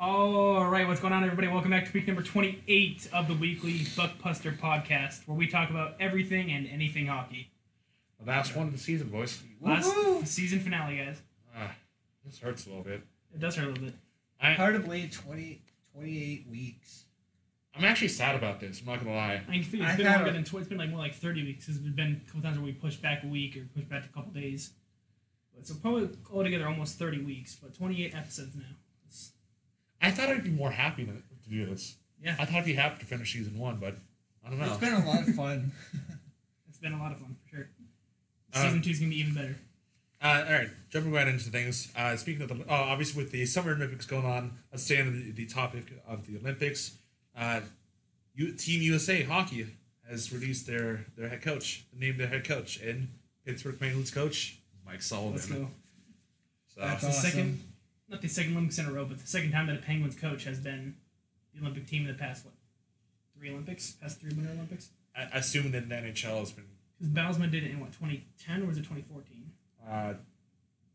All right, what's going on, everybody? Welcome back to week number 28 of the weekly Buckbuster podcast, where we talk about everything and anything hockey. The last one of the season, boys. Last Woohoo! season finale, guys. Ah, this hurts a little bit. It does hurt a little bit. I, Hard to believe 20, 28 weeks. I'm actually sad about this. I'm not gonna lie. I think it's I been thought- longer than tw- it's been like more like 30 weeks. It's been a couple times where we pushed back a week or pushed back a couple days. But so probably altogether almost 30 weeks, but 28 episodes now. It's, I thought I'd be more happy to, to do this. Yeah. I thought I'd be happy to finish season one, but I don't know. It's been a lot of fun. it's been a lot of fun for sure. Uh, Season two's gonna be even better. Uh, all right, jumping right into things. Uh, speaking of the, uh, obviously with the Summer Olympics going on, let's stay on the, the topic of the Olympics. Uh, U, Team USA hockey has released their their head coach, named their head coach, and Pittsburgh Penguins coach Mike Sullivan. Let's go. So That's the awesome. second, not the second Olympics in a row, but the second time that a Penguins coach has been the Olympic team in the past what three Olympics, past three Winter Olympics. I, assume that the NHL has been Because Bylsma did it in what 2010 or was it 2014? uh,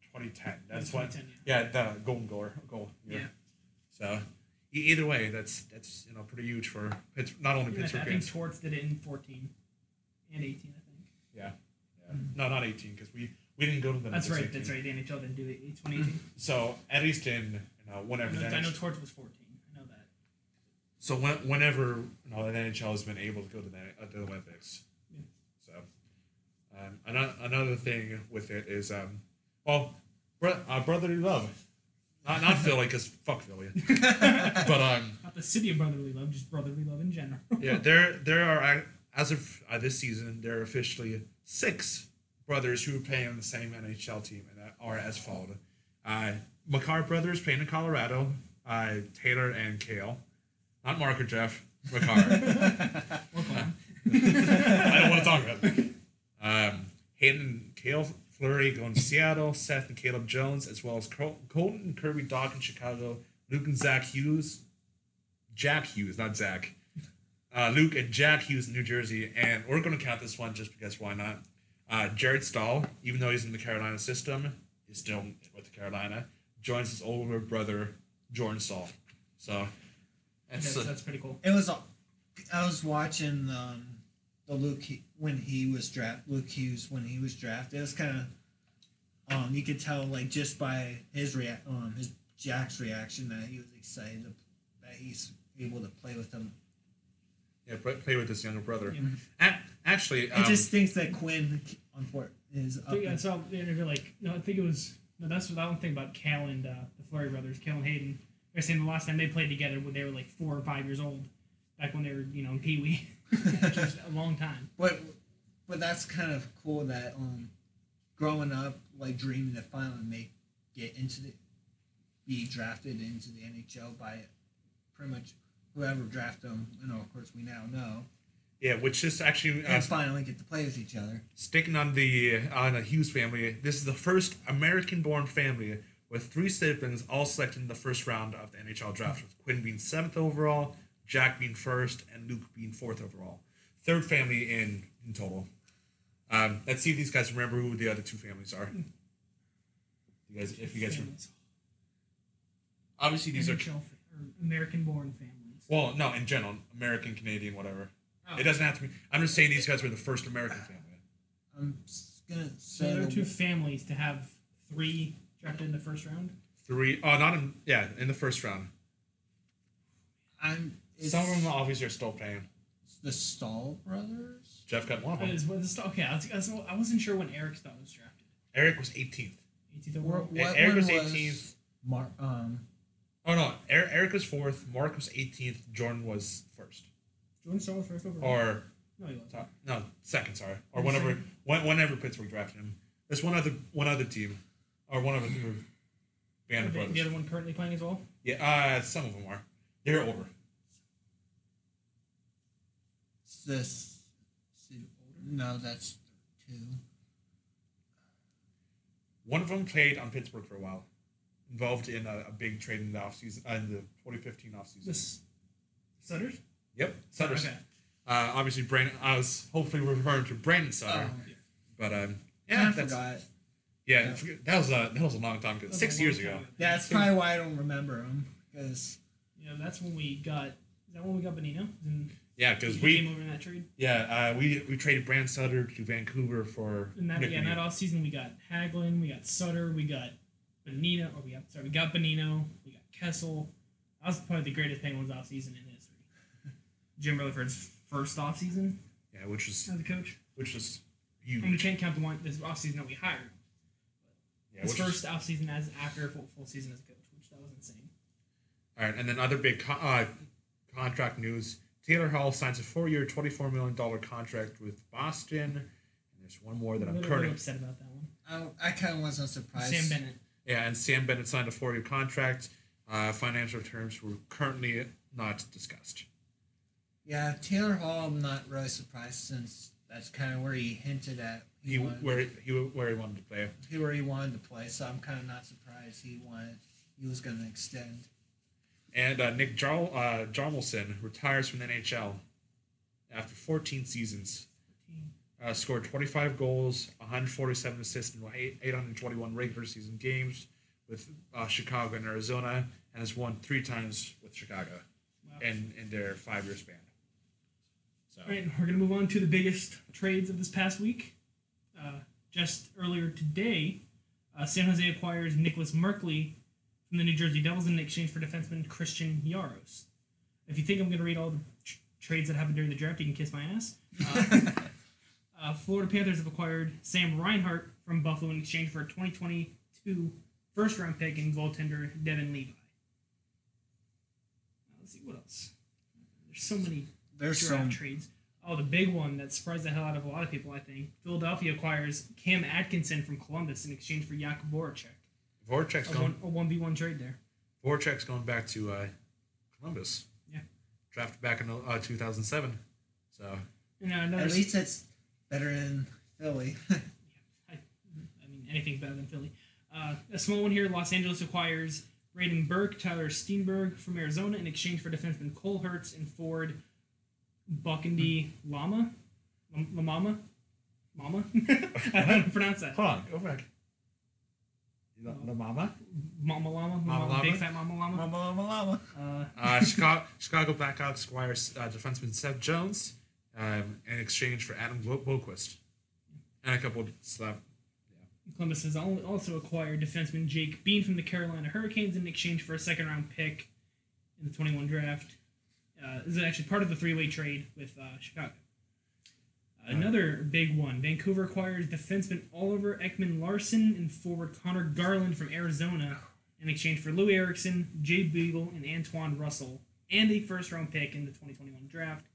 2010. That's what. 2010, Yeah, the golden goal. Goal. Yeah. So e- either way, that's that's you know pretty huge for Pitts, not only Yeah, I think. Torts did it in 14 and 18. I think. Yeah. yeah. No, not 18 because we we didn't go to the. That's right. 18. That's right. The NHL didn't do it in 2018. So at least in you know I whenever know, the I know NHL, Torts was 14. I know that. so when, whenever you know the NHL has been able to go to the, uh, the Olympics. Yeah. So um, another another thing with it is um well bro- uh, brotherly love. Not, not Philly, because fuck Philly. but um, Not the city of brotherly love, just brotherly love in general. yeah, there there are as of uh, this season there are officially six brothers who are playing on the same NHL team and are as followed: uh, Makar brothers playing in Colorado, uh, Taylor and Cale, not Mark or Jeff, Colin. I don't want to talk about it. Um, Haydn and Cale Fleury going to Seattle, Seth and Caleb Jones, as well as Col- Colton and Kirby Dach in Chicago, Luke and Zach Hughes, Jack Hughes, not Zach. Uh, Luke and Jack Hughes in New Jersey, and we're going to count this one just because why not? Uh, Jared Staal, even though he's in the Carolina system, is still with the Carolina. Joins his older brother Jordan Staal. So That's, that's, uh, that's pretty cool. It was. I was watching um, the Luke when he was draft Luke Hughes when he was drafted. It was kind of. Um, you could tell like just by his rea- um his Jack's reaction that he was excited to, that he's able to play with him. yeah, play play with his younger brother. Yeah. A- actually, I um, just thinks that Quinn on Fort is I up. think I saw the interview like no, I think it was no. That's what I don't think about Cal and uh, the Fleury brothers, Cal and Hayden. They're saying the last time they played together when they were like four or five years old, back when they were you know in Pee Wee, which a long time. But but that's kind of cool that um growing up like dreaming to finally make get into the be drafted into the NHL by pretty much whoever drafted them. You know, of course, we now know, Yeah, which is actually uh, and finally get to play with each other. sticking on the on the Hughes family. This is the first American-born family with three siblings, all selected in the first round of the NHL draft. With Quinn being seventh overall, Jack being first, and Luke being fourth overall. Third family in in total. Um, let's see if these guys remember who the other two families are. You guys, if you guys, remember. Obviously these are NHL fa- American-born families. well, no, in general, American, Canadian, whatever. Oh. It doesn't have to be. I'm just saying these guys were the first American uh, family. I'm s- gonna So say there are the- two families to have three drafted in the first round. Three, oh, not in, yeah, in the first round. I'm it's Some of them obviously are still playing. the Staal brothers. Jeff got one of But them. it's- but it's- okay, I, was, I, was, I wasn't sure when Eric Staal was drafted. Eric was 18th. 18th Wha- overall. What Eric one was was 18th. Mar- um, Oh no, Eric, Eric was fourth. Mark was 18th. Jordan was first, Jordan Staal was first overall. or no, he wasn't. top, no second. Sorry, or Second. whenever when, whenever Pittsburgh drafted him. There's one other one other team, or one other band of The, brothers. the other one currently playing as well. Yeah, uh, some of them are. They're older. it's this. No, that's two. One of them played on Pittsburgh for a while, involved in a, a big trade in the offseason, uh, in the 2015 offseason. This Sutters. Yep, Sutters. Okay. Uh, obviously, Brandon. I was hopefully referring to Brandon Sutter, but um, yeah, I that's forgot. yeah. forget- That was a that was a long time ago. Six years ago. Yeah, That's probably why I don't remember him because You know, that's when we got. Is that when we got Bonino? And Yeah, because we came over in that trade. yeah uh, we we traded Brand Sutter to Vancouver for And that Nick yeah, that off season we got Hagelin, we got Sutter, we got Bonino, or we got sorry, we got Bonino, we got Kessel. That was probably the greatest Penguins off season in. Jim Rutherford's first off season yeah, which was as a coach. which was huge. And we huge. can't count the one this off season that we hired. Yeah, His which was- first off season as after a full, full season as a coach, which that was insane. All right, and then other big co- uh, contract news: Taylor Hall signs a four-year, twenty-four million dollar contract with Boston. And there's one more that I'm I'm a little, little currently upset about that one. I, I kind of wasn't surprised. Sam Bennett. yeah, and Sam Bennett signed a four-year contract. Uh, financial terms were currently not discussed. Yeah, Taylor Hall. I'm not really surprised since that's kind of where he hinted at He wanted, where he where he wanted to play. he where he wanted to play. So I'm kind of not surprised he wanted he was going to extend. And uh, Nick Jar- uh, Hjalmarsson retires from the NHL after 14 seasons. Uh, scored 25 goals, 147 assists in 821 regular season games with uh, Chicago and Arizona, and has won three times with Chicago Wow. in, in their five year span. So, All right, we're going to move on to the biggest trades of this past week. Uh, just earlier today, uh, San Jose acquires Nicholas Merkley from the New Jersey Devils in exchange for defenseman Christian Jaros. If you think I'm going to read all the tr- trades that happened during the draft, you can kiss my ass. Uh, uh, Florida Panthers have acquired Sam Reinhart from Buffalo in exchange for a 2022 first round pick and goaltender Devon Levi. Let's see what else. There's so many There's draft some trades. Oh, the big one that surprised the hell out of a lot of people, I think. Philadelphia acquires Cam Atkinson from Columbus in exchange for Jakub Voracek. Voracek's A going, one, a one v one trade there. Voracek's going back to uh, Columbus. Yeah. Drafted back in uh, 2007. So, And uh, another, at least it's better in Philly. I, I mean, anything's better than Philly. Uh, a small one here. Los Angeles acquires Braden Burke, Tyler Steenbergen from Arizona in exchange for defenseman Cole Hertz and forward Buckendy Lama, Lam- Lamama, Mama. I don't know how to pronounce that. hold on, go back. The mama? Mama Lama, Mama Llama? big fat Mama Lama. Mama, mama, mama. Uh, Uh, Chicago, Chicago Blackhawks acquires uh, defenseman Seth Jones um, in exchange for Adam Bo- Boqvist and a couple of slap. Columbus has also acquired defenseman Jake Bean from the Carolina Hurricanes in exchange for a second round pick in the 21 draft. Uh, this is actually part of the three way trade with uh, Chicago. Another big one Vancouver acquires defenseman Oliver Ekman-Larsson and forward Conor Garland from Arizona in exchange for Loui Eriksson, Jay Beagle, and Antoine Roussel, and a first round pick in the 2021 draft,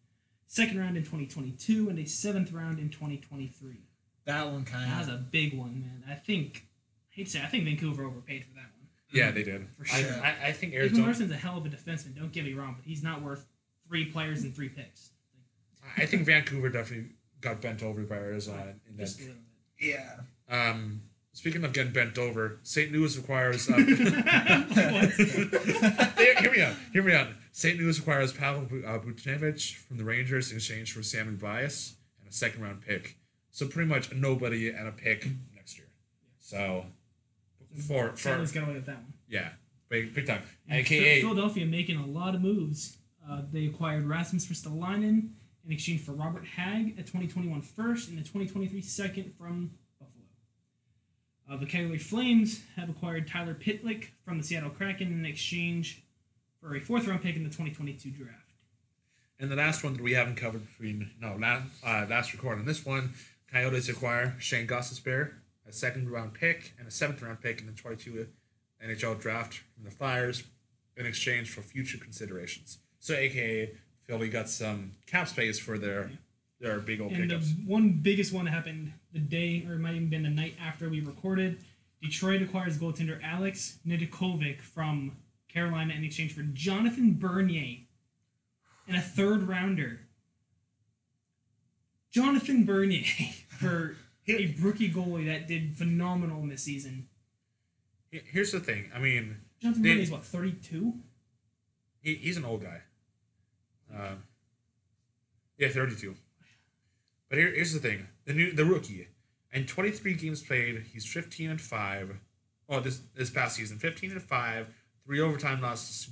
second round in 2022, and a seventh round in 2023. That one kind That was a big one, man. I think, I hate to say, I think Vancouver overpaid for that one. Yeah, they did. For sure. I, I think Ekman Arizona. Larsson's a hell of a defenseman. Don't get me wrong, but he's not worth three players and three picks. I think Vancouver definitely got bent over by Arizona in that. Just a little bit. Yeah. Um, speaking of getting bent over, St. Louis requires. Uh, hear, hear me out. Hear me out. St. Louis requires Pavel Bu- uh, Buchnevich from the Rangers in exchange for Sammy Blais and a second round pick. So pretty much a nobody and a pick next year. So for St. for Louis got away with that one. yeah, big big time. AKA Philadelphia making a lot of moves. Uh, they acquired Rasmus Ristolainen in exchange for Robert Hagg, a 2021 first and a 2023 second from Buffalo. Uh, the Calgary Flames have acquired Tyler Pitlick from the Seattle Kraken in exchange for a fourth round pick in the 2022 draft. And the last one that we haven't covered between no last uh, last record on this one, Coyotes acquire Shayne Gostisbehere, a second round pick and a seventh round pick in the 22 NHL draft from the Flyers in exchange for future considerations. So, AKA Philly got some cap space for their their big old And the one biggest one that happened the day, or it might even been the night after we recorded, Detroit acquires goaltender Alex Nedeljkovic from Carolina in exchange for Jonathan Bernier and a third rounder. Jonathan Bernier for a rookie goalie that did phenomenal in this season. Here's the thing. I mean, Jonathan They- Bernier is what thirty two. he, he's an old guy. Uh, yeah, 32. But here, here's the thing: the new the rookie, in 23 games played, he's 15 and five. Oh, this this past season, 15 and five, three overtime losses,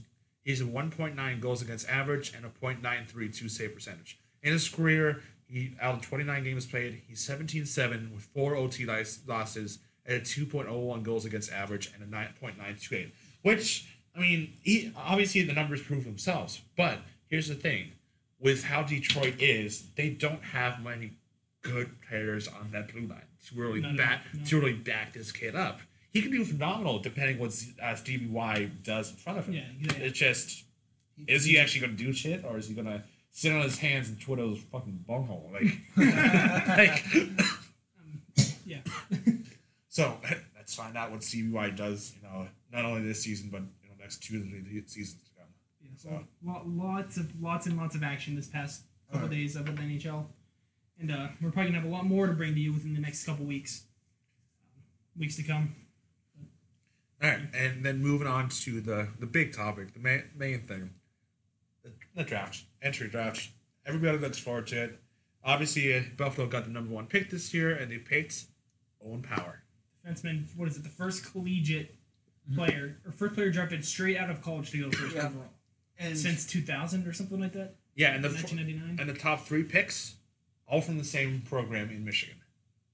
He's a 1.9 goals against average and a .93 two save percentage. In his career, he out of 29 games played, he's 17-7 with four OT losses and a 2.01 goals against average and a 9.928. Which I mean, he obviously the numbers prove themselves. But here's the thing: with how Detroit is, they don't have many good players on that blue line to really of back them, no. to really back this kid up. He can do phenomenal depending what uh, Stevie Y does in front of him. Yeah, yeah. It's just is he actually gonna do shit or is he gonna sit on his hands and twiddle his fucking bunghole like like Yeah. so let's find out what Stevie Y does. You know, not only this season but you know next two or three seasons to So- so lots of lots and lots of action this past couple Alright. days of the NHL, and uh, we're probably gonna have a lot more to bring to you within the next couple weeks, um, weeks to come. All right, and then moving on to the the big topic, the main main thing, the, the draft, entry draft. Everybody looks forward to it. Obviously, uh, Buffalo got the number one pick this year, and they picked Owen Power. Defenseman, what is it? The first collegiate player or first player drafted straight out of college to go first Yeah. overall And since 2000 or something like that. Yeah, and the 1999. and the top three picks, all from the same program in Michigan.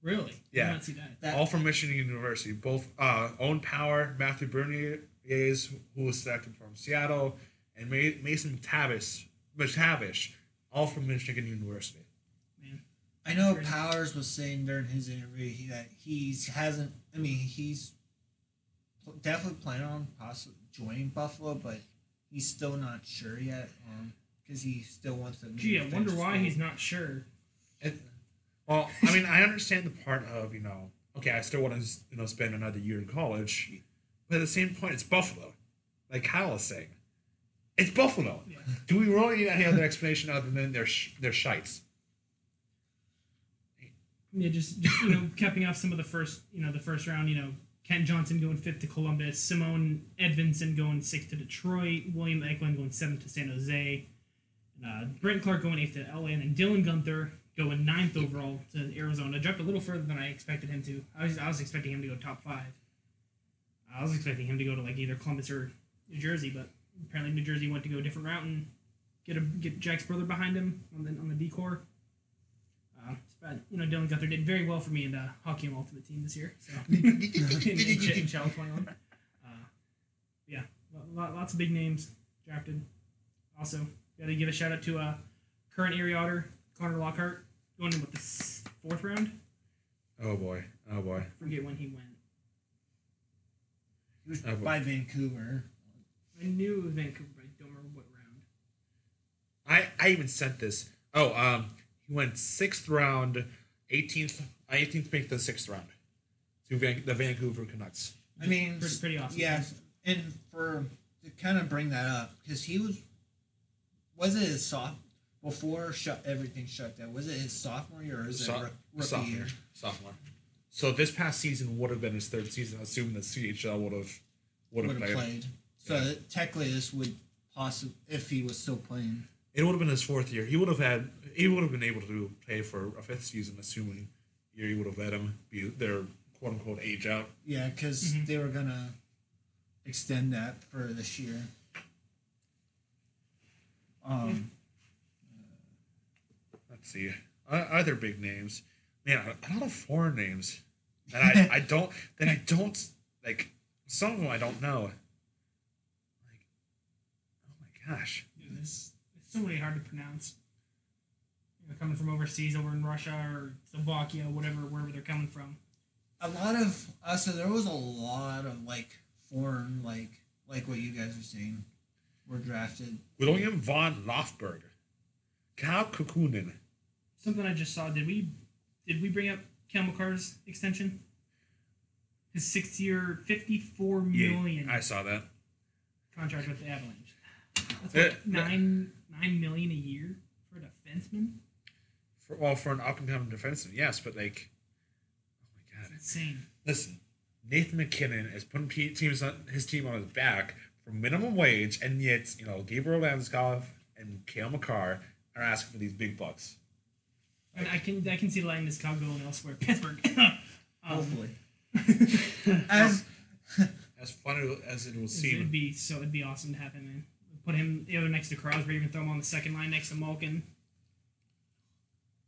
Really? Yeah. Not see that. that, all from Michigan University. Both uh, Owen Power, Matthew Beniers, who was selected from Seattle, and Mason McTavish, McTavish, all from Michigan University. Man. I know Powers was saying during his interview he, that he's hasn't. I mean, he's pl- definitely planning on possibly joining Buffalo, but he's still not sure yet. Um, because he still wants to. Gee, I wonder why school. he's not sure. It, well, I mean, I understand the part of you know, okay, I still want to you know spend another year in college, but at the same point, it's Buffalo. Like Kyle was saying, it's Buffalo. Yeah. Do we really need any other explanation other than they're sh- they're shites? Yeah, just, just you know, capping off some of the first, you know, the first round. You know, Kent Johnson going fifth to Columbus, Simon Edvinsson going sixth to Detroit, William Eklund going seventh to San Jose, uh, Brandt Clarke going eighth to LA, and then Dylan Guenther going ninth overall to Arizona. Dropped a little further than I expected him to. I was I was expecting him to go top five. I was expecting him to go to like either Columbus or New Jersey, but apparently New Jersey went to go a different route and get a get Jack's brother behind him on the on the decor. But you know, Dylan Guenther did very well for me in the hockey and ultimate team this year. So in, in, Ch- in Challenge 21. Uh, yeah, lo- lo- lots of big names drafted. Also, got to give a shout out to uh, current Erie Otter Connor Lockhart going in with the fourth round. Oh boy, oh boy. Forget when he went. He was Oh, by Vancouver. I knew it was Vancouver, but I don't remember what round. I I even sent this. Oh, um, he went sixth round, eighteenth, eighteenth pick to the sixth round to Van- the Vancouver Canucks. I mean, Pretty, pretty awesome. Yeah, and for to kind of bring that up because he was was it his soft before shut everything shut down? Was it his sophomore year or is it So- roo- rookie sophomore, year? sophomore. So this past season would have been his third season, assuming the CHL would have would Would have have played. played. So technically, this would possibly if he was still playing. It would have been his fourth year. He would have had. He would have been able to play for a fifth season, assuming year he would have let him be their quote unquote age out. Yeah, because Mhm. they were gonna extend that for this year. Um, Let's see. Other big names, man. A lot of foreign names that I, I don't that I don't like. Some of them I don't know. Like, oh my gosh. Yeah, this it's really hard to pronounce. You know, coming from overseas, over in Russia or Slovakia, whatever, wherever they're coming from. a lot of uh, so there was a lot of like foreign like like what you guys are saying were drafted. William von Lofberg, Kyle Kukunin. Something I just saw. Did we did we bring up Cale Makar's extension? His six year, fifty four million I saw that. contract with the Avalanche. That's Uh, what, nine nine million a year for a defenseman. For, well, for an up and coming defenseman, yes, but like, oh my god. That's insane. Listen, Nathan MacKinnon is putting P- teams on his team on his back for minimum wage, and yet you know Gabriel Landeskog and Cale Makar are asking for these big bucks. And I can I can see lighting this cow going elsewhere. Pittsburgh. um, Hopefully, as As funny as it will it'd be so it'd be awesome to have him in put him you know, next to Crosby, even throw him on the second line next to Malkin.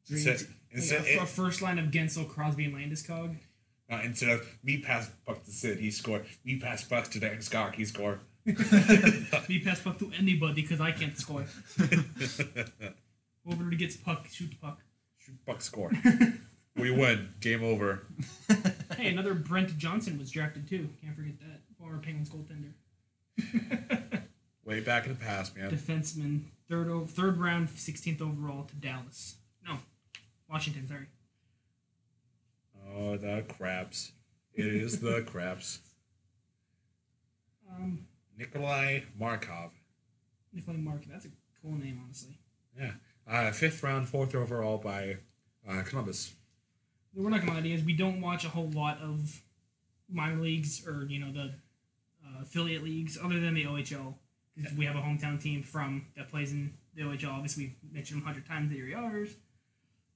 Instead, instead, Like a, a first line of Guentzel, Crosby, and Landeskog. uh, instead of me pass puck to Sid, he score. Me pass puck to Dan Scott, he score. Me pass puck to anybody because I can't score. Whoever gets puck, shoot the puck. Shoot puck score. we win. Game over. Hey, another Brent Johnson was drafted too. Can't forget that. Former Penguins goaltender. Way back in the past, man. Defenseman, third over, third round, 16th overall to Dallas. No, Washington. Sorry. Oh, the craps. It is the craps. Um, Nikolai Markov. Nikolai Markov. That's a cool name, honestly. Yeah. Uh, fifth round, fourth overall by uh, Columbus. We're not gonna lie to you, we don't watch a whole lot of minor leagues or you know the uh, affiliate leagues other than the OHL. 'Cause We have a hometown team from that plays in the OHL. Obviously, we've mentioned them a hundred times that you're ours.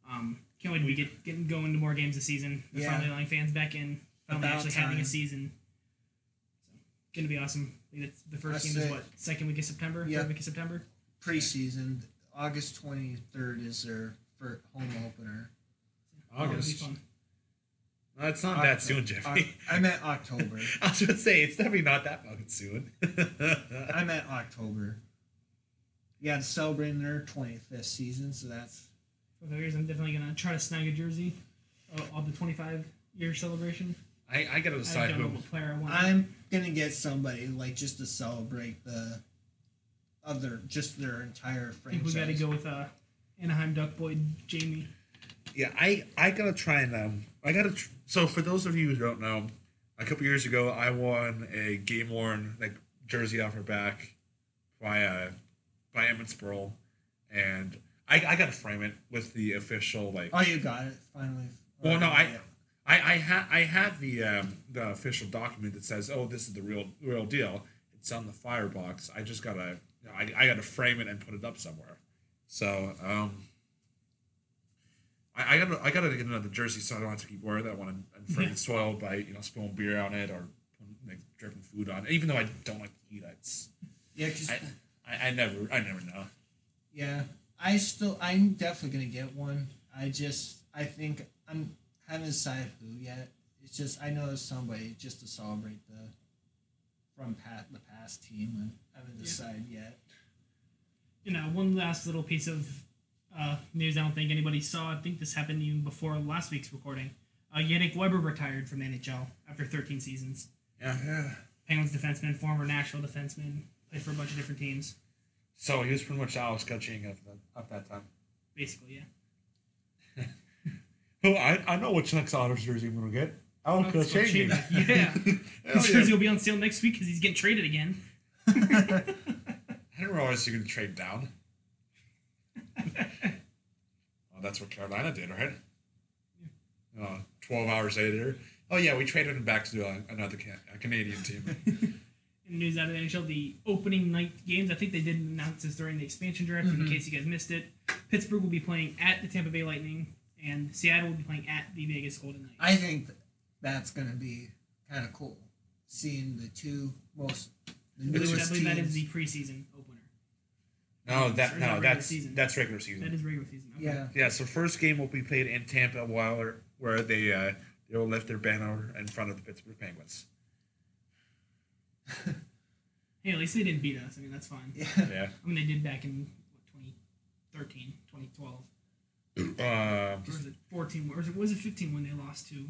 Um, can't wait to be get, getting going to more games this season. They're Yeah. finally allowing fans back in. Finally About actually having a season. So, gonna be awesome. I think The first I game is what second week of September. Yeah. Third week of September. preseason. August twenty third is their for home opener. Oh, it'll be August. fun. No, it's not that soon, Jeffy. Oc- I meant October. I was going to say, it's definitely not that fucking soon. I meant October. Yeah, it's celebrating their twenty fifth season, so that's For the years, I'm definitely gonna try to snag a jersey uh, of the 25 year celebration. I, I got to I decide don't know who. what player I want. I'm gonna get somebody like just to celebrate the other just their entire I think franchise. we got to go with uh, Anaheim Duck Boy Jamie. Yeah, I, I got to try and. Um, I got to. Tr- so, for those of you who don't know, a couple years ago, I won a game worn like jersey off her back by uh, by Emmett Sproul, and I, I got to frame it with the official like. Oh, you got it finally. Well, no, I- I I ha- I have the um, the official document that says, "Oh, this is the real real deal." It's on the firebox. I just gotta, you know, I, I gotta frame it and put it up somewhere. So, um, I, I gotta I gotta get another jersey so I don't have to keep wearing that one and, and frame Yeah. it soiled by you know spilling beer on it or like dripping food on. it. Even though I don't like to eat it, it's, yeah, 'cause- I, I I never I never know. yeah. I still, I'm definitely gonna get one. I just, I think I'm haven't decided who yet. It's just I know there's somebody just to celebrate the from pat the past team, I haven't Yeah. decided yet. You know, one last little piece of uh, news I don't think anybody saw. I think this happened even before last week's recording. Uh, Yannick Weber retired from the NHL after 13 seasons. Yeah. yeah. Penguins defenseman, former national defenseman, played for a bunch of different teams. So he was pretty much Alex Kaching at that at that time. Basically, yeah. Oh, I, I know which next Otters jersey I'm gonna get. Alex. Galchenyuk, Yeah. Hell His yeah. jersey will be on sale next week because he's getting traded again. I didn't realize you're gonna trade down. Well, that's what Carolina did, right? Uh, Twelve hours later, oh yeah, we traded him back to uh, another can- a Canadian team. In news out of the NHL, the opening night games, I think they did announce this during the expansion draft, in case you guys missed it. Pittsburgh will be playing at the Tampa Bay Lightning, and Seattle will be playing at the Vegas Golden Knights. I think that's gonna be kind of cool, seeing the two most the Which I newest believe that is the preseason opener. No, Or that is no, regular that's season? that's regular season. That is regular season. Okay. yeah, yeah, so first game will be played in Tampa, while where they uh, they will lift their banner in front of the Pittsburgh Penguins. Hey, at least they didn't beat us. I mean, that's fine. yeah. Yeah. I mean, they did back in what, 2013, 2012. Uh, Or was it 14? Or was it, was it 15 when they lost to?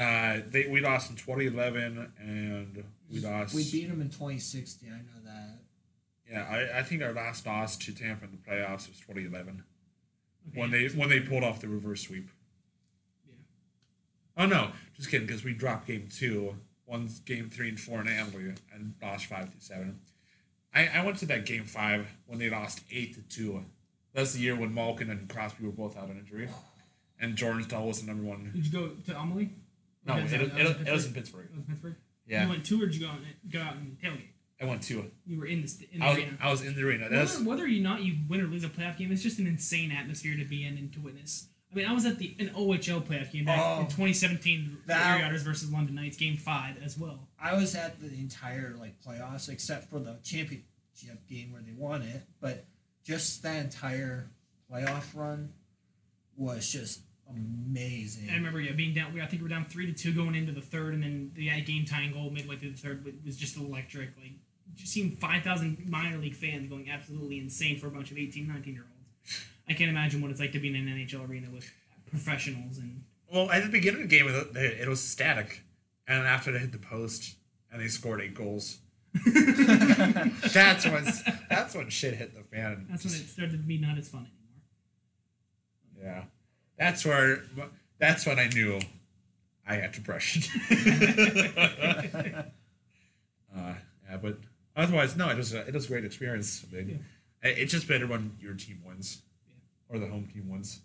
uh, they we lost in 2011 and we lost. We beat them in 2016. I know that. Yeah, I, I think our last loss to Tampa in the playoffs was 2011 Okay, when they when they pulled off the reverse sweep. Yeah. Oh no, just kidding. Because we dropped game two, won game three and four in Ambly, and lost five to seven. I, I went to that game five when they lost eight to two. That's the year when Malkin and Crosby were both out on injury, and Jordan Staal was the number one. Did you go to Amalie? No, it, was it, it, was in Pittsburgh. It was Pittsburgh. Yeah, You went two, or did you go out, and- go out and tailgate? I went two. You were in the st- in the I was, arena. I was in the arena. That's Whether, whether or not you win or lose a playoff game, it's just an insane atmosphere to be in and to witness. I mean, I was at the an OHL playoff game back Oh. in 2017, the That- Erie Otters versus London Knights, Game Five as well. I was at the entire like playoffs except for the champion chip game where they won it, but just that entire playoff run was just amazing. I remember yeah being down. we- I think we were down three to two going into the third, and then the game tying goal midway through the third was just electric. Like just seeing five thousand minor league fans going absolutely insane for a bunch of 18, 19 year olds. I can't imagine what it's like to be in an NHL arena with professionals and Well, at the beginning of the game, it it was static, and after they hit the post and they scored eight goals, that's when that's when shit hit the fan. that's when it started to be not as fun anymore. Yeah, that's where that's when I knew I had depression. uh, yeah, but otherwise, no, it was a, it was a great experience. I mean, it- It's just better when your team wins, or the home team wins.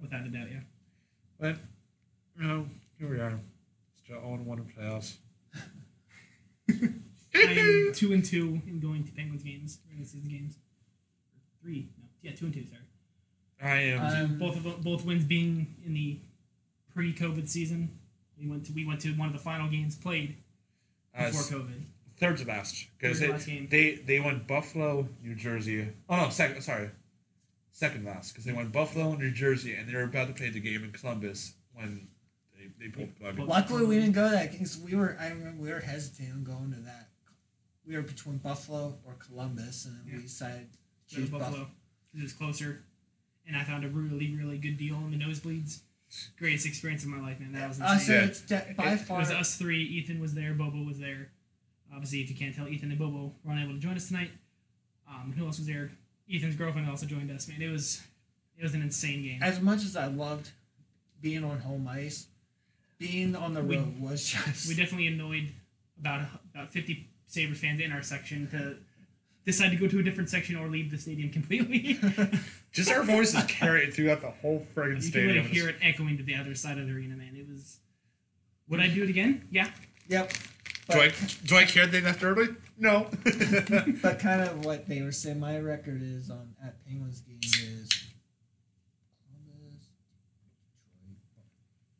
Without a doubt, yeah. But you know, here we are, still on one in playoffs. I am two and two in going to Penguins games, regular season games. Three, no, yeah, two and two. Sorry, I am. Um, both of both wins being in the pre-COVID season. We went to we went to one of the final games played uh, before COVID. Third to last because Third to they, last game. they they went Buffalo, New Jersey. Oh no, second. Sorry, second last because they went Buffalo, New Jersey, and they were about to play the game in Columbus when they they pulled the plug. Well, Luckily, we didn't go to that because we were. I remember we were hesitant on going to that. We were between Buffalo or Columbus, and then Yeah. we decided to choose Buffalo Buffalo. because it was closer, and I found a really really good deal on the nosebleeds. Greatest experience of my life, man. That was Uh, so insane. Yeah. it's de- by It- It far. was us three. Ethan was there. Bobo was there. Obviously, if you can't tell, Ethan and Bobo were unable to join us tonight. Um, who else was there? Ethan's girlfriend also joined us. Man, it was it was an insane game. As much as I loved being on home ice, being on the We- road was just. we definitely annoyed about about 50 Sabres fans in our section to decide to go to a different section or leave the stadium completely. Just our voices carried throughout the whole friggin' stadium. you really hear it echoing to the other side of the arena, man. It was. Would I do it again? Yeah. Yep. Do I do I care they left early? No. but kind of what they were saying, my record is on at Penguins game is. Columbus, Detroit.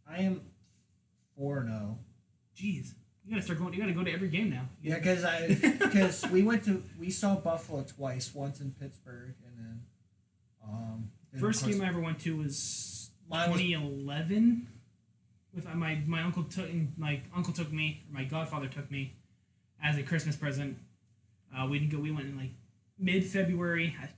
I am four zero. Jeez, you gotta start going. You gotta go to every game now. Yeah, because I because we went to we saw Buffalo twice, once in Pittsburgh, and then um then First course- game I ever went to was Mine was- 2011. With my my uncle took my uncle took me, or my godfather took me, as a Christmas present. Uh, we didn't go. We went in like mid February. I,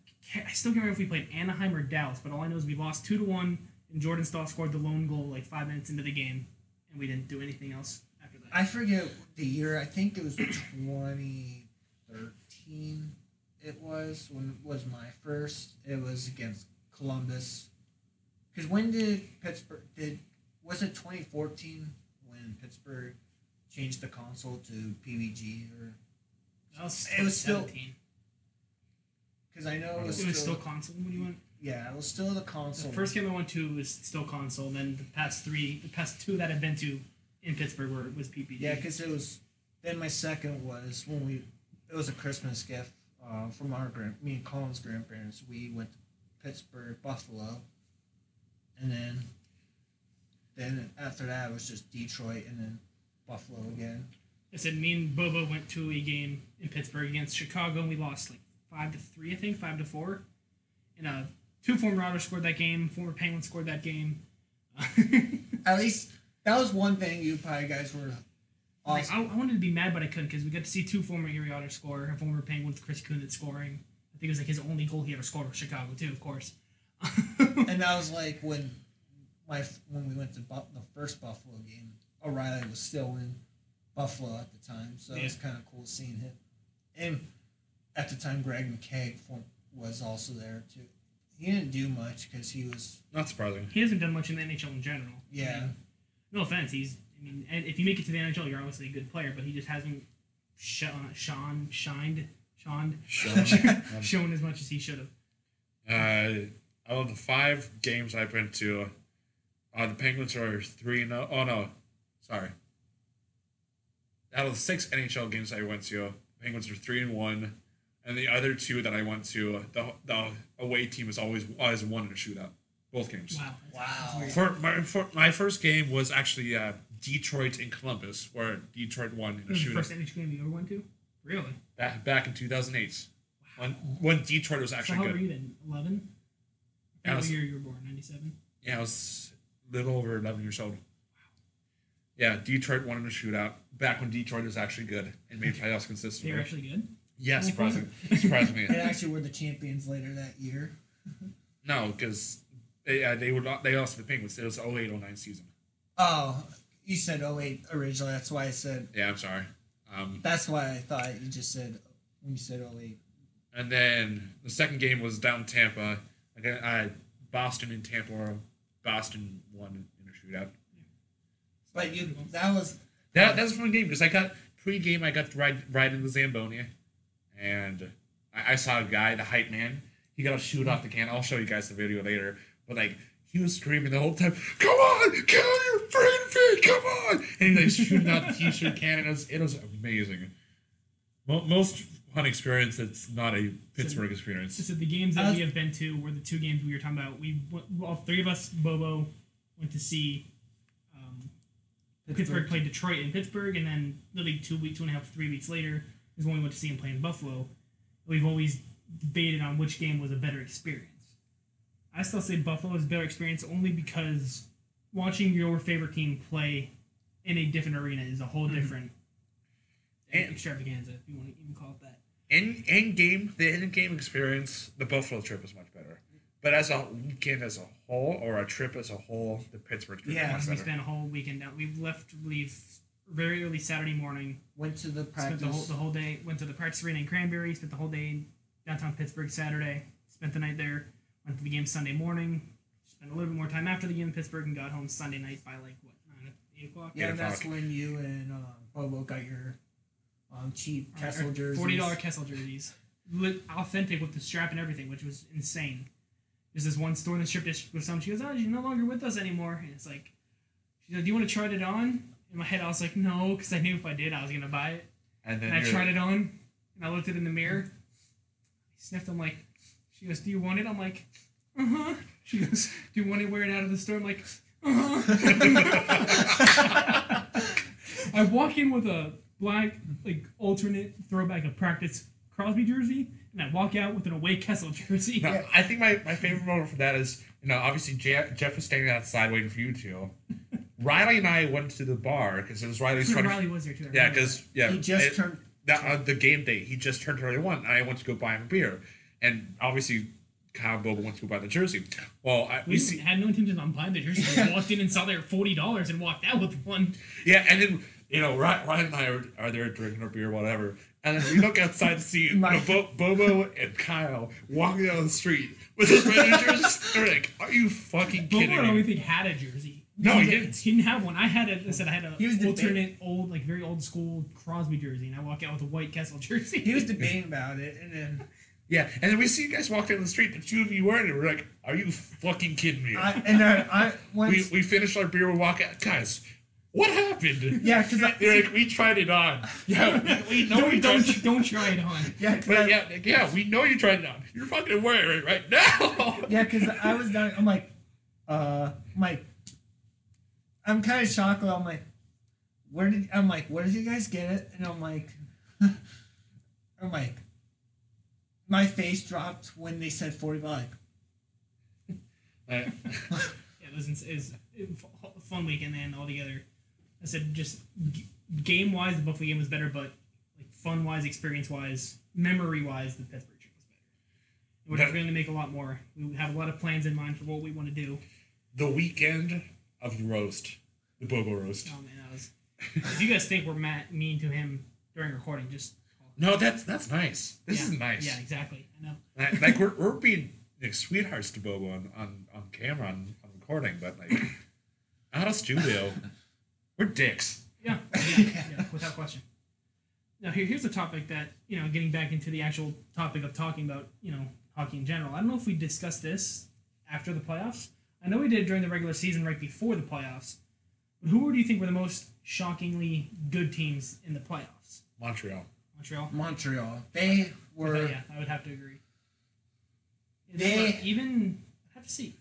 I still can't remember if we played Anaheim or Dallas, but all I know is we lost two to one, and Jordan Staal scored the lone goal like five minutes into the game, and we didn't do anything else after that. I forget the year. I think it was 2013. It was when was my first. It was against Columbus. Because when did Pittsburgh did was it 2014 when Pittsburgh changed the console to PPG or That was, it was still- 17. because I know it was, It was still still, console when you went. yeah it was still the console. The first game I went to was still console. Then the past three, the past two that I've been to in Pittsburgh were was PPG. Yeah, because it was. Then my second was when we. It was a Christmas gift uh, from our grand, me and Colin's grandparents. We went to Pittsburgh, Buffalo, and then. Then after that it was just Detroit and then Buffalo again. I said me and Bobo went to a game in Pittsburgh against Chicago, and we lost like five to three, I think, five to four. And uh, two former Otters scored that game. Former Penguins scored that game. At least that was one thing you probably guys were. Like, I, I wanted to be mad, but I couldn't because we got to see two former Erie Otters score. A former Penguin with Chris Kunitz scoring. I think it was like his only goal he ever scored with Chicago too, of course. and that was like when my when we went to Bu- the first Buffalo game. O'Reilly was still in Buffalo at the time, so it was kind of cool seeing him. And at the time, Greg McKay for- was also there too. He didn't do much because he was Not surprising. he hasn't done much in the NHL in general. I yeah. mean, no offense, he's. I mean, and if you make it to the NHL, you're obviously a good player, but he just hasn't shone, shone, shined, shined, shown as much as he should have. Uh, out of the five games I've been to, uh, the Penguins are three and Oh no, sorry. Out of the six NHL games I went to, Penguins are three and one, and the other two that I went to, the the away team is always always won in a shootout. Both games. Wow. Wow. For my for my first game was actually uh, Detroit and Columbus, where Detroit won in a This is the shootout. first NHL game you ever went to? Really? back back in 2008 when when Detroit was So actually how old good. were you then? Eleven. I What was- year you were born? Ninety seven. Yeah, I was a little over 11 years old. Wow. Yeah, Detroit won in a shootout back when Detroit was actually good and made playoffs consistent. They were actually good. Yeah, surprising. surprisingly. They actually were the champions later that year. No, because they, uh, they were not, they lost to the Penguins. It was 08 09 season. Oh, you said 08 originally. That's why I said. Yeah, I'm sorry. Um, That's why I thought you just said when you said 08. and then the second game was down Tampa. Again, I, Boston and Tampa. were- Boston won in a shootout. But you, that was That that was a fun game because I got pre-game. I got to ride ride in the Zamboni, and I, I saw a guy, the hype man. He got a shoot off the can. I'll show you guys the video later. But like he was screaming the whole time, "Come on, kill your friggin' feet, come on!" And he like shooting out the t-shirt can. And it was it was amazing. Most fun experience. It's not a Pittsburgh experience. So the games that Uh, we have been to were the two games we were talking about. We all three of us, Bobo, went to see um, Pittsburgh. play Detroit in Pittsburgh, and then literally two weeks, two and a half, three weeks later is when we went to see him play in Buffalo. We've always debated on which game was a better experience. I still say Buffalo is a better experience only because watching your favorite team play in a different arena is a whole different And- extravaganza, if you want to even call it that. in in game the in game experience, the Buffalo trip was much better. But as a weekend as a whole, or a trip as a whole, the Pittsburgh trip Yeah, was we much better. spent a whole weekend down. We left leave very early Saturday morning. went to the Spent practice. the whole the whole day. Went to the practice arena in Cranberry. Spent the whole day in downtown Pittsburgh Saturday. Spent the night there. Went to the game Sunday morning. Spent a little bit more time after the game in Pittsburgh and got home Sunday night by like what nine eight o'clock. yeah, Eight and that's when you and um, Bobo got your um, cheap Kessel jerseys. Forty dollar Kessel jerseys, authentic with the strap and everything, which was insane. There's this one store in the strip district with some. She goes, "Oh, you're no longer with us anymore." And it's like, she's like, "Do you want to try it on?" In my head, I was like, "No," because I knew if I did, I was gonna buy it. And then And I tried it on, and I looked at it in the mirror. I sniffed. I'm like, she goes, "Do you want it?" I'm like, "Uh huh." She goes, "Do you want to wear it out of the store?" I'm like, "Uh huh." I walk in with a black, like alternate throwback of practice Crosby jersey, and I walk out with an away Kessel jersey. No, I think my, my favorite moment for that is, you know, obviously Jeff, Jeff was standing outside waiting for you two. Riley and I went to the bar because it was Riley's So 20 Riley was there too. I Yeah, because yeah, He just it- turned. that uh, the game day he just turned 31 and I went to go buy him a beer, and obviously Kyle and Bobo went to go buy the jersey. Well, I, We we see had no intention on buying the jersey. We walked in and saw they were forty dollars and walked out with one. yeah, and then you know Ry- Ryan and I are, are there drinking our beer, whatever, and then we look outside to see you know, Bo- Bobo and Kyle walking down the street with his red jerseys. We're like, are you fucking Bobo, kidding I don't me? think had a jersey. No, he didn't. He didn't have one. I had a. I said I had a He was debating- alternate old, like very old school Crosby jersey, and I walk out with a white Kessel jersey. He was debating about it, and then Yeah, and then we see you guys walk down the street, the two of you wearing it. We're like, are you fucking kidding me? I and I, I went. we, we finished our beer, we walk out. Guys, what happened? yeah, because I, They're like, we tried it on. Yeah, we, we know don't you don't tried don't try it on. yeah, 'cause I- But yeah, like, yeah, we know you tried it on. You're fucking wearing it right now. Yeah, because I was done. I'm like, uh, I'm like, I'm kind of shocked. I'm like, where did I'm like, where did you guys get it? And I'm like, I'm like, my face dropped when they said forty. Like, Uh, Yeah, it was, it was a fun weekend and all together. I said just g- game wise, the Buffalo game was better, but like fun wise, experience wise, memory wise, the Pittsburgh trip was better. And we're definitely going to make a lot more. We have a lot of plans in mind for what we want to do. the weekend of the roast, the Bobo roast. Oh man, that was. if you guys think we're mad, mean to him during recording, just No, that's that's nice. This yeah, is nice. Yeah, exactly. I know. Like, like, we're, we're being like, sweethearts to Bobo on, on, on camera on, on recording, but like out of studio, we're dicks. Yeah, yeah, yeah, without question. Now here, here's a topic that you know, getting back into the actual topic of talking about you know hockey in general. I don't know if we discussed this after the playoffs. I know we did during the regular season, right before the playoffs. But who do you think were the most shockingly good teams in the playoffs? Montreal. Montreal. Montreal, they I were. thought- yeah, I would have to agree. Yeah, They- were- even I have to see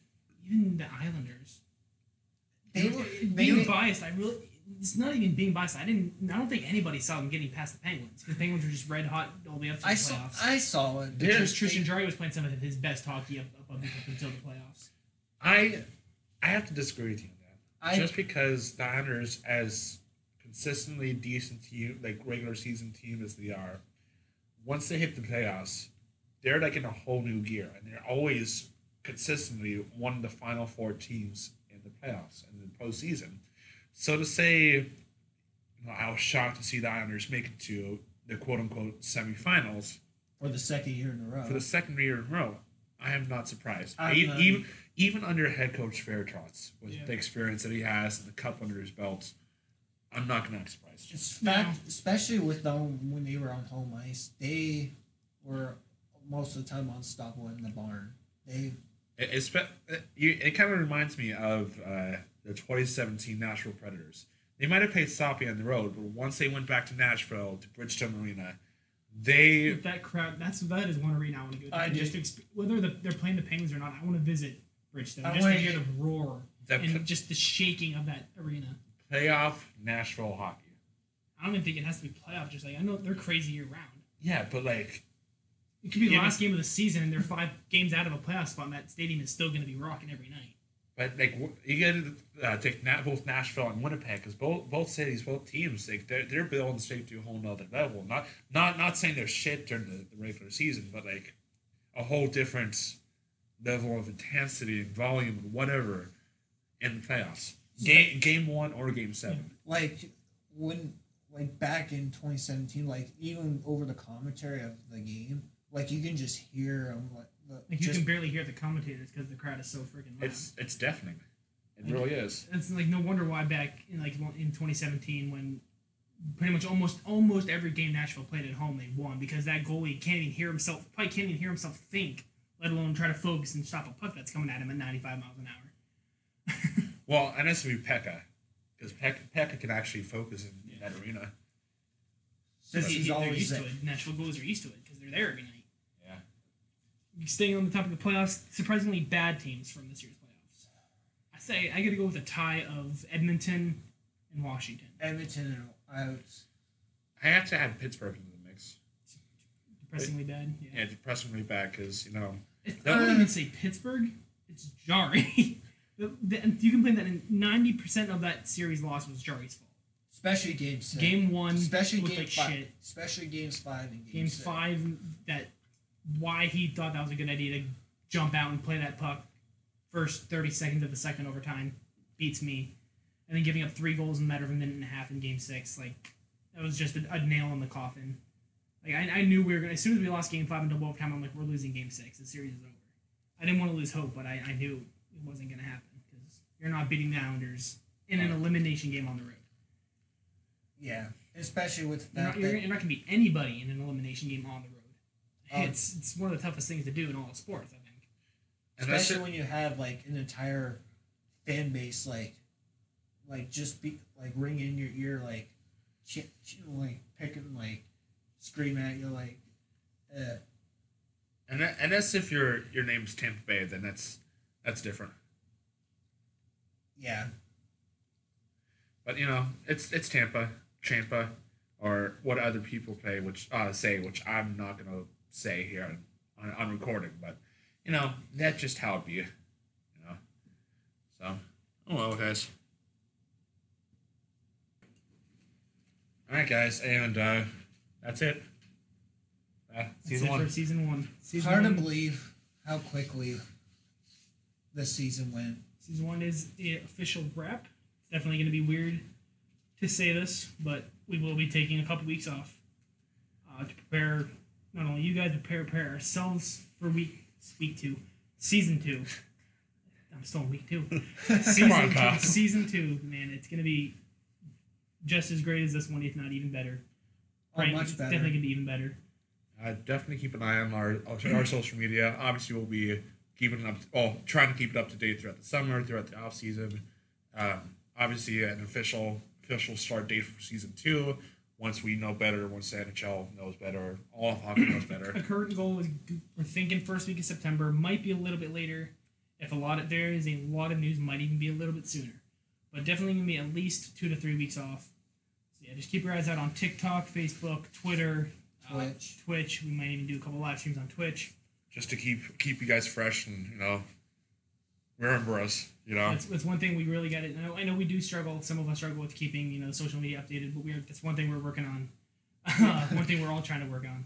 even the Islanders. They were. They being were biased, I really it's not even being biased. I didn't. I don't think anybody saw them getting past the Penguins. The Penguins were just red hot all the way up to the I saw playoffs. I saw it. Yeah. Tris- Tristan Jarry was playing some of his best hockey up, up, up until the playoffs. I I have to disagree with you on that. I Just because the Islanders, as consistently decent team, like regular season team as they are, once they hit the playoffs, they're like in a whole new gear, and they're always consistently one of the final four teams in the playoffs and the postseason. So to say, you know, I was shocked to see the Islanders make it to the quote unquote semifinals for the second year in a row. for the second year in a row. I am not surprised. I'm E- even even under head coach Barry Trotz, with Yeah. the experience that he has and the cup under his belt, I'm not gonna be surprised. Fact, especially with them when they were on home ice, they were most of the time unstoppable in the barn. They It, it's, it, you, it kind of reminds me of uh, the 2017 Nashville Predators. They might have played sloppy on the road, but once they went back to Nashville to Bridgestone Arena, they With that crowd, that's that is one arena I want to go to. I And just to exp- whether the, they're playing the Penguins or not, I want to visit Bridgestone I just to wanna hear hear- the roar that and pl- just the shaking of that arena. playoff Nashville hockey. I don't even think it has to be playoff. Just like I know they're crazy year round. Yeah, but like It could be the Yeah, last game of the season, and they're five games out of a playoff spot, and that stadium is still going to be rocking every night. But like you get to uh, take both Nashville and Winnipeg because both both cities, both teams, like they're they're building straight to a whole nother level. Not not not saying they're shit during the, the regular season, but like a whole different level of intensity and volume and whatever in the playoffs. Game game one or game seven. like when like back in 2017, like even over the commentary of the game, like you can just hear them like, the, Like you just can barely hear the commentators because the crowd is so freaking loud. It's it's deafening. It really is. it's like no wonder why back in like in 2017 when pretty much almost almost every game Nashville played at home they won because that goalie can't even hear himself probably can't even hear himself think let alone try to focus and stop a puck that's coming at him at 95 miles an hour Well, and that's to be Pekka, because Pekka, Pekka can actually focus in, in that arena. since He- he's they're always used there. to it Nashville goalies are used to it because they're there every night Yeah. Staying on the top of the playoffs surprisingly bad teams from this year's playoffs I say I got to go with a tie of Edmonton and Washington Edmonton and out. I have to add Pittsburgh into the mix. depressingly bad yeah, Yeah, depressingly bad because you know It's, That I wouldn't even say Pittsburgh. It's Jarry. The- the- you can blame that ninety percent of that series loss was Jarry's fault. Especially game six. Uh, game one especially game like five. shit. Especially games five and game, Game six. five, that why he thought that was a good idea to jump out and play that puck first thirty seconds of the second overtime beats me, and then giving up three goals in a matter of a minute and a half in Game six, like that was just a, a nail in the coffin. Like I, I knew we were gonna as soon as we lost Game five in double overtime, I'm like we're losing Game six. The series is over. I didn't want to lose hope, but I, I knew it wasn't gonna happen because you're not beating the Islanders in an elimination game on the road. Yeah, especially with the You're fact not, you're, that you're not going to beat anybody in an elimination game on the road. Um, it's it's one of the toughest things to do in all of sports, I think. especially it. when you have like an entire fan base like like just be like ring in your ear like ch- ch- like picking like scream at you like uh, and that, and that's if your your name's Tampa Bay, then that's that's different. yeah But you know, it's it's Tampa, Champa, or what other people play, which uh, say, which I'm not gonna say here on, on recording, but you know, that's just how it be. You know, so oh well, guys. All right, guys, and uh, that's it. Uh, That's season it one. for season one. Season hard one, to believe how quickly the season went Season one is the official wrap. It's definitely going to be weird to say this, but we will be taking a couple weeks off uh, to prepare not only you guys, but prepare, prepare ourselves for week week two, season two. I'm still in week two. season, on, Kyle. two season two, man, it's going to be just as great as this one, if not even better. oh, Right, much it's better definitely going to be even better. Uh, definitely keep an eye on our our social media. Obviously, we'll be keeping it up. Well, trying to keep it up to date throughout the summer, throughout the off season. Um, obviously, an official official start date for season two. Once we know better, once the NHL knows better, all of hockey knows better. A current goal is we're thinking first week of September. Might be a little bit later. If a lot of there is a lot of news, might even be a little bit sooner. but definitely gonna be at least two to three weeks off. So yeah, just keep your eyes out on TikTok, Facebook, Twitter, uh, Twitch. Twitch. We might even do a couple live streams on Twitch. Just to keep keep you guys fresh and you know remember us. You know. That's, that's one thing we really got. It. I know, I know we do struggle. Some of us struggle with keeping you know social media updated, but we're that's one thing we're working on. one thing we're all trying to work on.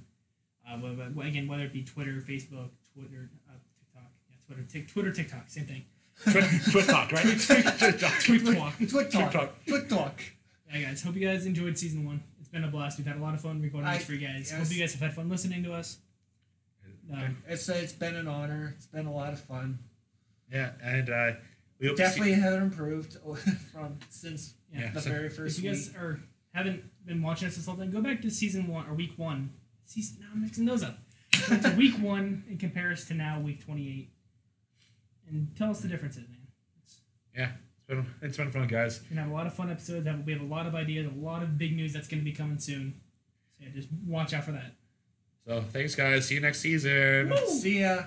Uh, but, but again, whether it be Twitter, Facebook, Twitter, uh, TikTok, yeah, Twitter, tic, Twitter, TikTok, same thing. Twit, twit right? Twit talk. TikTok. TikTok. Yeah, guys. Hope you guys enjoyed season one. It's been a blast. We've had a lot of fun recording I- this for you guys. yes. Hope you guys have had fun listening to us. Um, It's it's been an honor. It's been a lot of fun. Yeah, and uh, we hope to see- Definitely have improved from since yeah. the so very If first you guys week. are haven't been watching us this whole time, go back to season one or week one. Season, now I'm mixing those up. Go to week one and compare us to now week 28, and tell us the differences, man. It's, yeah, it's been it's been fun, guys. we're gonna have a lot of fun episodes. We have a lot of ideas, a lot of big news that's gonna be coming soon. So yeah, just watch out for that. So thanks, guys. See you next season. See ya.